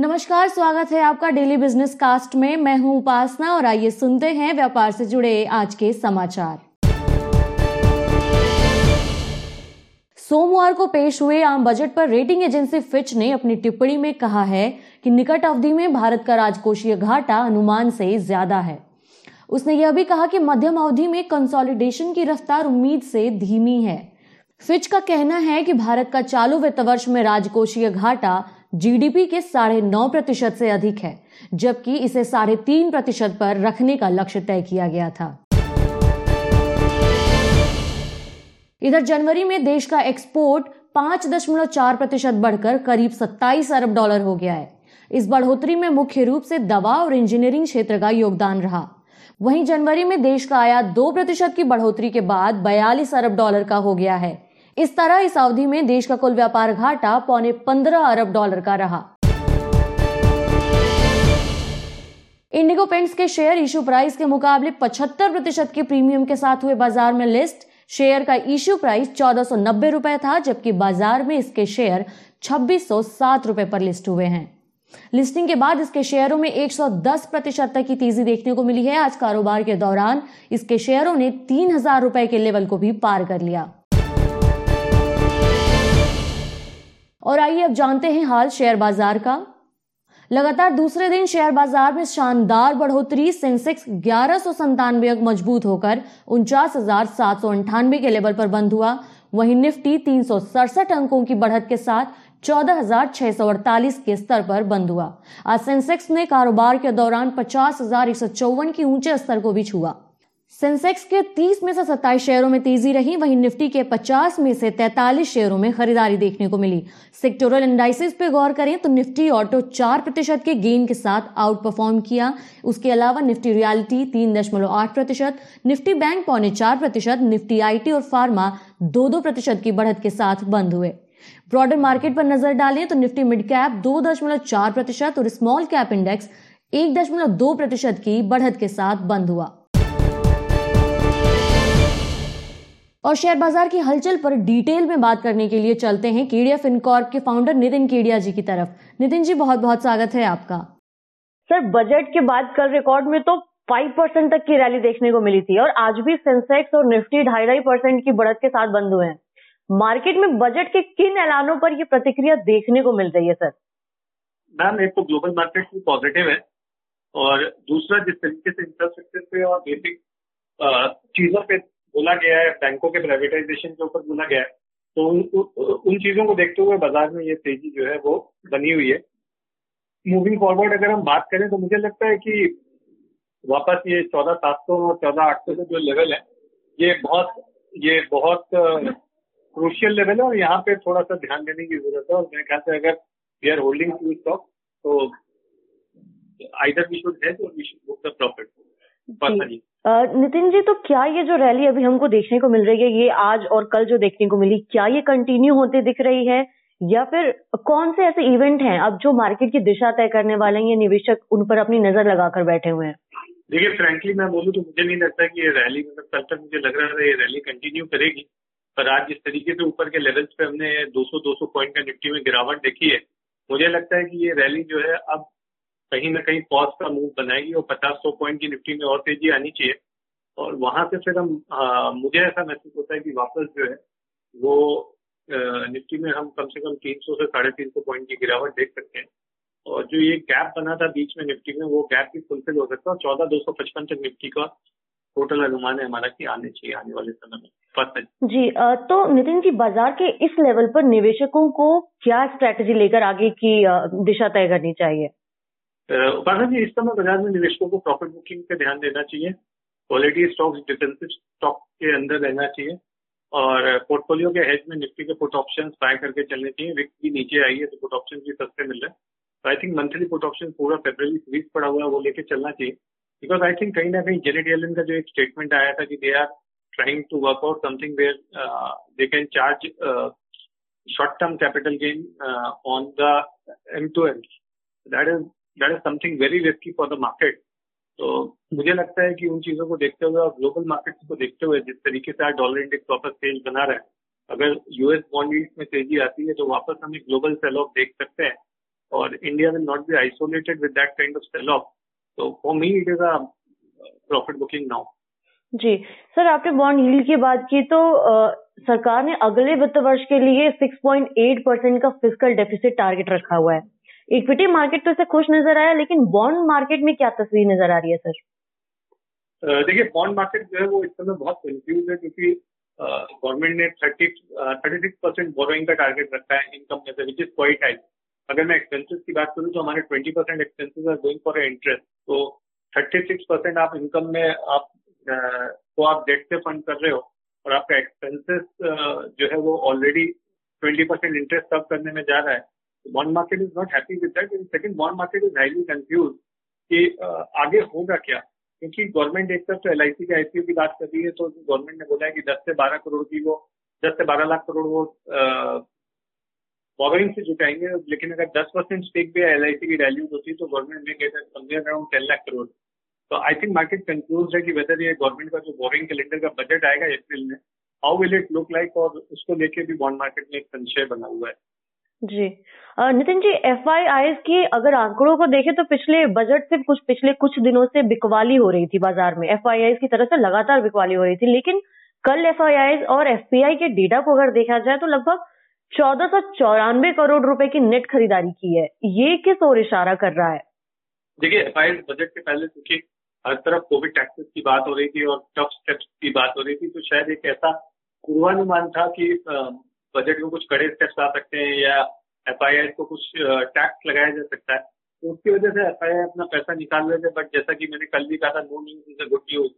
नमस्कार, स्वागत है आपका डेली बिज़नेस कास्ट में। मैं हूँ उपासना और आइए सुनते हैं व्यापार से जुड़े आज के समाचार। सोमवार को पेश हुए आम बजट पर रेटिंग एजेंसी फिच ने अपनी टिप्पणी में कहा है कि निकट अवधि में भारत का राजकोषीय घाटा अनुमान से ज़्यादा है। उसने यह भी कहा कि मध्यम अवधि में कंसोलिडेशन की रफ्तार उम्मीद से धीमी है। फिच का कहना है कि भारत का चालू वित्त वर्ष में राजकोषीय घाटा जीडीपी के साढ़े नौ प्रतिशत से अधिक है, जबकि इसे साढ़े तीन प्रतिशत पर रखने का लक्ष्य तय किया गया था। इधर जनवरी में देश का एक्सपोर्ट पाँच दशमलव चार प्रतिशत बढ़कर करीब सत्ताईस अरब डॉलर हो गया है। इस बढ़ोतरी में मुख्य रूप से दवा और इंजीनियरिंग क्षेत्र का योगदान रहा। वहीं जनवरी में देश का आयात दो प्रतिशत की बढ़ोतरी के बाद बयालीस अरब डॉलर का हो गया है इस तरह इस अवधि में देश का कुल व्यापार घाटा पौने पंद्रह अरब डॉलर का रहा। इंडिगो पेंट्स के शेयर इशू प्राइस के मुकाबले 75 प्रतिशत के प्रीमियम के साथ हुए बाज़ार में लिस्ट। शेयर का इशू प्राइस चौदह सौ रुपए था, जबकि बाज़ार में इसके शेयर छब्बीस सौ रुपए पर लिस्ट हुए हैं। लिस्टिंग के बाद इसके शेयरों में 110 प्रतिशत तक की तेज़ी देखने को मिली है। आज कारोबार के दौरान इसके शेयरों ने तीन हज़ार रुपए के लेवल को भी पार कर लिया। और आइए अब जानते हैं हाल शेयर बाज़ार का। लगातार दूसरे दिन शेयर बाज़ार में शानदार बढ़ोतरी, सेंसेक्स ग्यारह सौ संतानवे अंक मज़बूत होकर उनचास हज़ार सात सौ अंठानवे के लेवल पर बंद हुआ। वहीं निफ्टी तीन सौ सड़सठ अंकों की बढ़त के साथ चौदह हज़ार छह सौ अड़तालीस के स्तर पर बंद हुआ। आज सेंसेक्स ने कारोबार के दौरान पचास हज़ार एक सौ चौवन की ऊँचे स्तर को भी छुआ। सेंसेक्स के 30 में से 27 शेयरों में तेज़ी रही, वहीं निफ्टी के 50 में से 43 शेयरों में खरीदारी देखने को मिली। सेक्टोरल इंडाइसिस पे गौर करें तो निफ्टी ऑटो 4 प्रतिशत के गेन के साथ आउट परफॉर्म किया। उसके अलावा निफ्टी रियलिटी तीन दशमलव आठ प्रतिशत, निफ्टी बैंक पौने चार प्रतिशत, निफ्टी आईटी और फार्मा दो दो प्रतिशत की बढ़त के साथ बंद हुए। ब्रॉडर मार्केट पर नज़र डालें तो निफ्टी मिड कैप दो दशमलव चार प्रतिशत और स्मॉल कैप इंडेक्स एक दशमलव दो प्रतिशत की बढ़त के साथ बंद हुआ। और शेयर बाज़ार की हलचल पर डिटेल में बात करने के लिए चलते हैं केडिया फिनकॉर्प के फाउंडर नितिन केडिया जी की तरफ़। नितिन जी बहुत बहुत स्वागत है आपका। सर बजट के बाद कल रिकॉर्ड में तो फाइव परसेंट तक की रैली देखने को मिली थी और आज भी सेंसेक्स और निफ्टी ढाई ढाई परसेंट की बढ़त के साथ बंद हुए हैं। मार्केट में बजट के किन ऐलानों पर ये प्रतिक्रिया देखने को मिल रही है सर? मैम एक तो ग्लोबल मार्केट भी पॉजिटिव है और दूसरा जिस तरीके से इंफ्रास्ट्रक्चर पे और बेसिक चीज़ों पे बोला गया है बैंकों के प्राइवेटाइजेशन के ऊपर बोला गया है। तो उन, उन चीज़ों को देखते हुए बाज़ार में ये तेज़ी जो है वो बनी हुई है। मूविंग फॉरवर्ड अगर हम बात करें तो मुझे लगता है कि वापस ये चौदह सात सौ और चौदह आठ सौ का जो लेवल है ये बहुत ये बहुत क्रूशियल लेवल है और यहाँ पे थोड़ा सा ध्यान देने की ज़रूरत है और मेरे ख्याल से अगर we are holding to stock तो आइदर वी शुड हेज और we should book the profit Nitin ji तो क्या ये जो रैली अभी हमको देखने को मिल रही है ये आज और कल जो देखने को मिली क्या ये कंटिन्यू होते दिख रही है? या फिर कौन से ऐसे इवेंट हैं अब जो मार्केट की दिशा तय करने वाले हैं ये निवेशक उन पर अपनी नज़र लगाकर बैठे हुए हैं? देखिए फ्रेंकली मैं बोलूँ तो मुझे नहीं लगता कि ये रैली मतलब कल तक मुझे लग रहा है ये रैली कंटिन्यू करेगी पर आज जिस तरीके से ऊपर के लेवल्स पे हमने 200-200 पॉइंट का निफ्टी में गिरावट देखी है मुझे लगता है कि ये रैली जो है अब कहीं ना कहीं पॉज का मूव बनाएगी और पचास सौ पॉइंट की निफ्टी में और तेज़ी आनी चाहिए। और वहाँ से फिर हम आ, मुझे ऐसा महसूस होता है कि वापस जो है वो निफ्टी में हम कम से कम 300 से साढ़े तीन सौ पॉइंट की गिरावट देख सकते हैं। और जो ये गैप बना था बीच में निफ्टी में वो गैप भी फुलफिल हो सकता है। चौदह दो सौ पचपन तक निफ्टी का टोटल अनुमान है हमारा कि आने चाहिए आने वाले समय में। जी तो नितिन जी बाज़ार के इस लेवल पर निवेशकों को क्या स्ट्रेटेजी लेकर आगे की दिशा तय करनी चाहिए? उपासना जी, इस समय बाज़ार में निवेशकों को प्रॉफिट बुकिंग पे ध्यान देना चाहिए। क्वालिटी स्टॉक्स डिफेंसिव स्टॉक के अंदर रहना चाहिए। और पोर्टफोलियो के हेज में निफ्टी के पुट ऑप्शन बाय करके चलने चाहिए। विक्स भी नीचे आई है तो पुट ऑप्शन भी सस्ते मिल रहे हैं। तो I think monthly put option पूरा फेब्रवरी वीक पड़ा हुआ है, वो लेके चलना चाहिए। बिकॉज़ आई थिंक कहीं ना कहीं जेनेट एलन का जो एक स्टेटमेंट आया था कि they are trying to work out something where they can charge short term capital gain on the M to M that is something very risky for the market तो मुझे लगता है कि उन चीज़ों को देखते हुए और ग्लोबल मार्केट्स को देखते हुए जिस तरीके से आज डॉलर इंडेक्स वापस तेज बना रहा है अगर यूएस बॉन्ड में तेज़ी आती है तो वापस हम एक ग्लोबल सेल ऑफ़ देख सकते हैं। और India will not be isolated with that kind of sell off तो for me it is a profit booking now ji. Sir आपने बॉन्ड यील्ड की बात की तो आ, सरकार ने अगले वित्त वर्ष के लिए 6.8 परसेंट का फ़िज़िकल डेफिसिट टारगेट रखा हुआ है। इक्विटी मार्केट तो इसे खुश नज़र आया, लेकिन बॉन्ड मार्केट में क्या तस्वीर नज़र आ रही है सर देखिए बॉन्ड मार्केट जो है वो इस समय बहुत कंफ्यूज है, क्योंकि गवर्नमेंट ने thirty thirty six percent borrowing का टारगेट रखा है इनकम में से विच इज़ क्वाइट हाई अगर मैं एक्सपेंसेस की बात करूँ तो हमारे twenty percent expenses are going for interest तो थर्टी सिक्स परसेंट आप इनकम में आप को आप डेट से फंड कर रहे हो, और आपका एक्सपेंसेस जो है वो ऑलरेडी ट्वेंटी परसेंट इंटरेस्ट सब करने में जा रहा है bond market is not happy with that and second bond market is highly confuse कि आगे होगा क्या? क्योंकि गवर्नमेंट एक तरफ़ तो एल की आईपीओ की बात कर रही है तो गवर्नमेंट ने बोला है कि दस से बारह करोड़ की वो, दस से बारह लाख करोड़ वो बोरोइंग से जुटाएँगे। लेकिन अगर दस परसेंट स्टेक भी एल की वैल्यू होती तो गवर्नमेंट में कहते something around ten lakh crore. तो आई थिंक मार्केट कंफ्यूज है कि वेदर ये गवर्नमेंट का जो बोरिंग कैलेंडर का बजट आएगा अप्रैल में how will it look like और उसको लेके भी बॉन्ड मार्केट में एक संशय बना हुआ है। जी। नितिन जी एफ़ की अगर आंकड़ों को देखें तो पिछले बजट से कुछ, पिछले कुछ दिनों से बिकवाली हो रही थी बाज़ार में। एफआईआईएस की तरफ़ से लगातार बिकवाली हो रही थी, लेकिन कल एफआईआईएस और एफ़ के डेटा को अगर देखा जाए तो लगभग चौदह सौ चौरानवे करोड़ रुपए की नेट खरीदारी की है। ये किस ओर इशारा कर रहा है? देखिए एफ़ बजट के पहले क्योंकि हर तरफ़ कोविड टैक्सेस की बात हो रही थी और टफ स्टेप्स की बात हो रही थी तो शायद एक ऐसा पूर्वानुमान था कि बजट में कुछ कड़े स्टेप्स आ सकते हैं या एफआईआर को कुछ टैक्स लगाया जा सकता है। तो उसकी वजह से एफ़ अपना पैसा निकाल रहे थे बट जैसा कि मैंने कल भी कहा था no news is a good news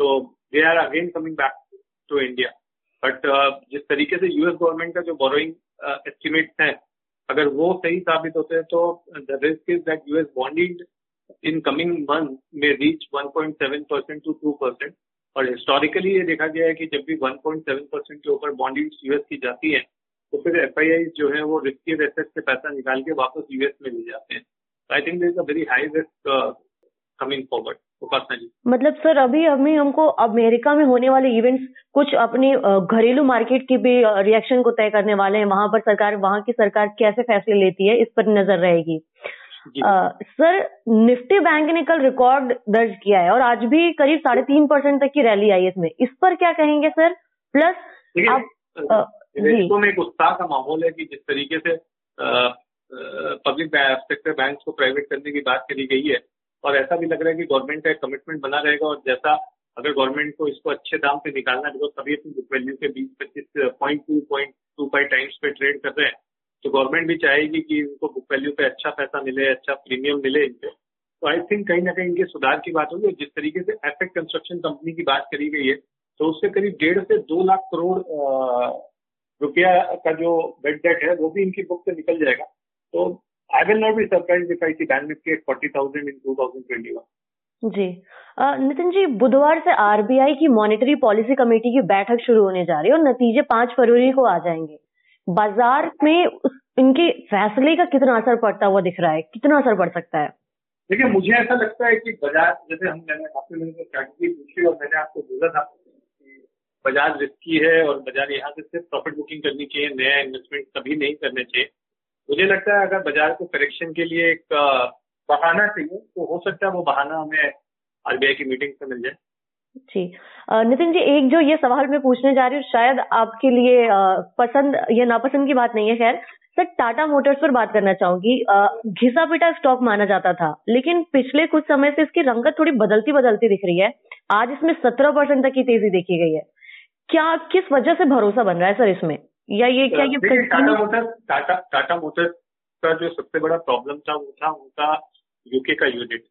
तो they are again coming back to India but जिस तरीके से यूएस गवर्नमेंट का जो बोरोइंग एस्टिमेट है, अगर वो सही साबित होते हैं तो the risk is that US bonding in coming month में रीच 1.7 परसेंट टू 2 परसेंट और हिस्टोरिकली ये देखा गया है कि जब भी 1.7 परसेंट के ऊपर बॉन्डिंग यूएस की जाती है तो फिर एफ़ जो है वो रिस्की एसेट से पैसा निकाल के वापस यूएस में ले जाते हैं। I think this a very high risk coming forward मतलब सर, अभी अभी हमको अमेरिका में होने वाले इवेंट्स कुछ अपनी घरेलू मार्केट की भी रिएक्शन को तय करने वाले हैं। वहाँ पर सरकार, वहाँ की सरकार कैसे फैसले लेती है, इस पर नज़र रहेगी। आ, सर निफ्टी बैंक ने कल रिकॉर्ड दर्ज किया है और आज भी करीब साढ़े तीन परसेंट तक की रैली आई है इसमें। इस पर क्या कहेंगे सर? प्लस आप में एक उत्साह का माहौल है कि जिस तरीके से पब्लिक सेक्टर बैंक को प्राइवेट करने की बात करी गई है और ऐसा भी लग रहा है कि गवर्नमेंट का एक कमिटमेंट बना रहेगा और जैसा अगर गवर्नमेंट को इसको अच्छे दाम पे निकालना है तभी अपनी बुक वैल्यू के बीस पच्चीस point two point two five times पे ट्रेड कर रहे हैं। तो गवर्नमेंट भी चाहेगी कि इनको बुक वैल्यू पे अच्छा पैसा मिले अच्छा प्रीमियम मिले इनसे तो आई थिंक कहीं ना कहीं इनके सुधार की बात होगी। और जिस तरीके से एफेक्ट कंस्ट्रक्शन कंपनी की बात करी गई है तो उससे करीब डेढ़ से दो लाख करोड़ रुपया का जो बेड डेट है, वो भी इनकी बुक से निकल जाएगा। तो I will not be surprise if I see bank forty thousand in two thousand twenty one जी। नितिन जी, बुधवार से आरबीआई की मॉनेटरी पॉलिसी कमेटी की बैठक शुरू होने जा रही है और नतीजे पाँच फरवरी को आ जाएँगे। बाज़ार में इनके फैसले का कितना असर पड़ता हुआ दिख रहा है? कितना असर पड़ सकता है? देखिए, मुझे ऐसा लगता है कि बाज़ार, जैसे हम, मैंने आपसे मैंने स्ट्रैटेजी पूछी और मैंने आपको बोला था बाज़ार रिस्की है और बाज़ार यहाँ से सिर्फ़ प्रॉफिट बुकिंग करनी चाहिए, नया इन्वेस्टमेंट कभी नहीं करने चाहिए। मुझे लगता है अगर बाज़ार को करेक्शन के लिए एक बहाना चाहिए तो हो सकता है वो बहाना हमें आरबीआई की मीटिंग से मिल जाए। जी। नितिन जी एक जो ये सवाल मैं पूछने जा रही हूँ शायद आपके लिए पसंद या नापसंद की बात नहीं है खैर। सर टाटा मोटर्स पर बात करना चाहूँगी। घिसा पिटा स्टॉक माना जाता था लेकिन पिछले कुछ समय से इसकी रंगत थोड़ी बदलती बदलती दिख रही है। आज इसमें सत्रह परसेंट तक की तेज़ी देखी गई है। क्या किस वजह से भरोसा बन रहा है सर इसमें? या ये क्या ये टाटा मोटर्स टाटा टाटा मोटर्स का जो सबसे बड़ा प्रॉब्लम था वो था उनका यूके का यूनिट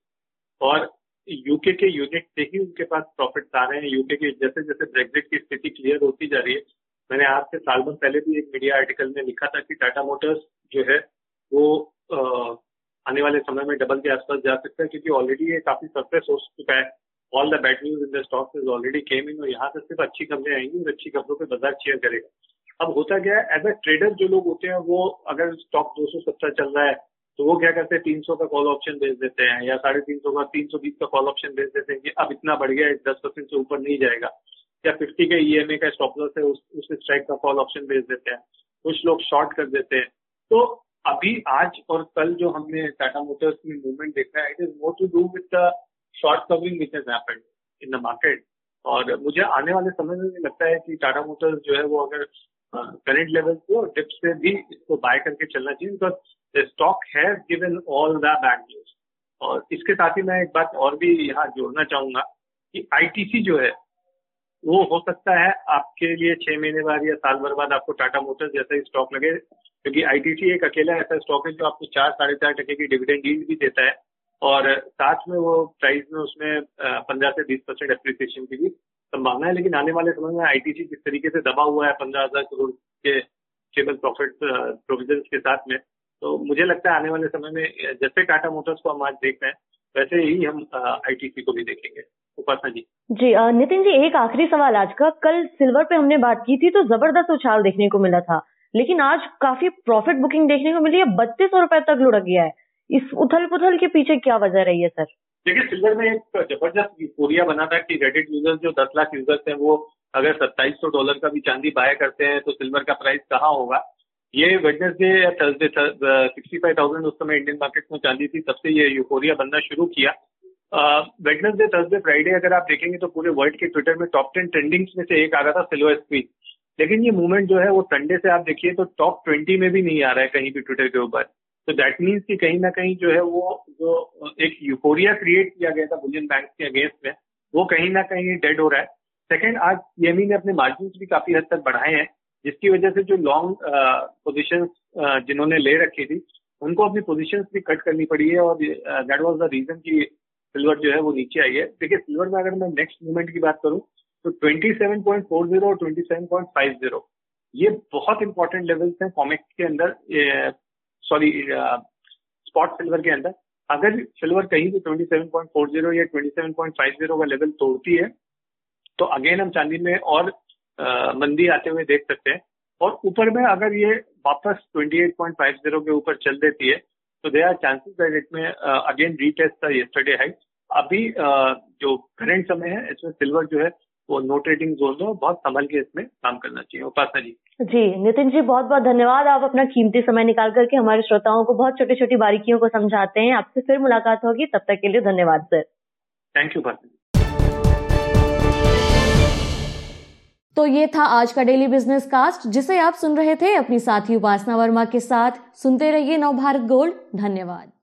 और यूके के यूनिट से ही उनके पास प्रॉफिट आ रहे हैं। यूके के जैसे जैसे ब्रेग्जिट की स्थिति क्लियर होती जा रही है मैंने आज से साल भर पहले भी एक मीडिया आर्टिकल में लिखा था कि टाटा मोटर्स जो है वो आ, आने वाले समय में डबल के आसपास जा सकता है क्योंकि ऑलरेडी ये काफ़ी सक्सेस हो चुका है। All the bad news in the stock is already came in और यहाँ से सिर्फ़ अच्छी खबरें आएँगी और अच्छी खबरों पर बाज़ार चेयर करेगा। अब होता क्या है एज अ ट्रेडर जो लोग होते हैं वो अगर स्टॉक दो सौ सत्तर चल रहा है तो वो क्या करते हैं तीन सौ का कॉल ऑप्शन बेच देते हैं या साढ़े तीन सौ का तीन सौ बीस का कॉल ऑप्शन बेच देते हैं कि अब इतना बढ़ गया दस परसेंट से ऊपर नहीं जाएगा। या फिफ्टी का ई का स्टॉप लॉस है उस, उस स्ट्राइक का कॉल ऑप्शन बेच देते हैं। कुछ लोग शॉर्ट कर देते हैं। तो अभी आज और कल जो हमने टाटा मोटर्स में मूवमेंट देखा है it is more to do with the short covering which has happened in the market और मुझे आने वाले समय में भी लगता है कि टाटा मोटर्स जो है वो अगर करंट लेवल को डिप से भी इसको बाय करके चलना चाहिए because stock has given all the bad news और इसके साथ ही मैं एक बात और भी यहाँ जोड़ना चाहूँगा कि आईटीसी जो है, वो हो सकता है आपके लिए छह महीने बाद या साल भर बाद आपको टाटा मोटर्स जैसा ही स्टॉक लगे, क्योंकि आईटीसी एक अकेला ऐसा स्टॉक है जो आपको चार, साढ़े चार टके की डिविडेंड यील्ड भी देता है। और साथ में वो प्राइस में उसमें पंद्रह से बीस परसेंट एप्रिसिएशन की भी संभावना है। लेकिन आने वाले समय में आईटीसी जिस तरीके से दबा हुआ है, पंद्रह हज़ार करोड़ के केबल प्रॉफिट प्रोविज़न के साथ में तो मुझे लगता है आने वाले समय में जैसे टाटा मोटर्स को हम आज देख रहे हैं वैसे ही हम आईटीसी को भी देखेंगे। उपासना जी। जी नितिन जी एक आखिरी सवाल आज का। कल सिल्वर पे हमने बात की थी तो ज़बरदस्त उछाल देखने को मिला था लेकिन आज काफ़ी प्रॉफिट बुकिंग देखने को मिली है। बत्तीस सौ रुपए तक लुढ़क गया है। इस उथल पुथल के पीछे क्या वजह रही है सर? देखिए सिल्वर में एक ज़बरदस्त कोरिया बना था कि रेडिट यूज़र्स जो दस लाख यूज़र्स हैं वो अगर सत्ताईस सौ डॉलर का भी चांदी बाय करते हैं तो सिल्वर का प्राइस कहाँ होगा? ये वेडनेसडे या थर्सडे सिक्सटी फाइव थाउज़ेंड उस समय इंडियन मार्केट में चांदी थी, तब से ये यूफोरिया बनना शुरू किया। वेडनेसडे थर्सडे फ्राइडे अगर आप देखेंगे तो पूरे वर्ल्ड के ट्विटर में टॉप टेन ट्रेंडिंग्स में से एक आ रहा था सिल्वर स्क्वीन लेकिन ये मूवमेंट जो है, वो संडे से आप देखिए तो टॉप ट्वेंटी में भी नहीं आ रहा है कहीं भी ट्विटर के ऊपर। तो दैट मीन्स कि कहीं ना कहीं जो है, वो, जो एक यूफोरिया क्रिएट किया गया था बुलियन बैंक के अगेंस्ट में, वो कहीं ना कहीं डेड हो रहा है। सेकेंड आज सीएमई ने अपने मार्जिन भी काफ़ी हद तक बढ़ाए हैं। जिसकी वजह से जो लॉन्ग पोजिशन जिन्होंने ले रखी थी, उनको अपनी पोजिशन भी कट करनी पड़ी है और दैट वॉज़ द रीजन की सिल्वर जो है वो नीचे आई है। देखिए सिल्वर में अगर मैं नेक्स्ट मूवमेंट की बात करूँ तो 27.40 और 27.50 ये बहुत इंपॉर्टेंट लेवल्स हैं कॉमिक्स के अंदर सॉरी स्पॉट सिल्वर के अंदर। अगर सिल्वर कहीं भी 27.40 या 27.50 का लेवल तोड़ती है तो अगेन हम चांदी में और मंदी आते हुए देख सकते हैं। और ऊपर में अगर ये वापस 28.50 के ऊपर चल देती है तो they are chances that it may again retest that yesterday height अभी uh, जो करंट समय है इसमें सिल्वर जो है वो नो ट्रेडिंग जोन में बहुत संभल के इसमें काम करना चाहिए। उपासना जी। जी नितिन जी बहुत बहुत धन्यवाद। आप अपना कीमती समय निकाल करके हमारे श्रोताओं को बहुत छोटी छोटी बारीकियों को समझाते हैं। आपसे फिर मुलाकात होगी। तब तक के लिए धन्यवाद सर। थैंक यू तो ये था आज का डेली बिज़नेस कास्ट जिसे आप सुन रहे थे अपनी साथी उपासना वर्मा के साथ। सुनते रहिए नव भारत गोल्ड। धन्यवाद।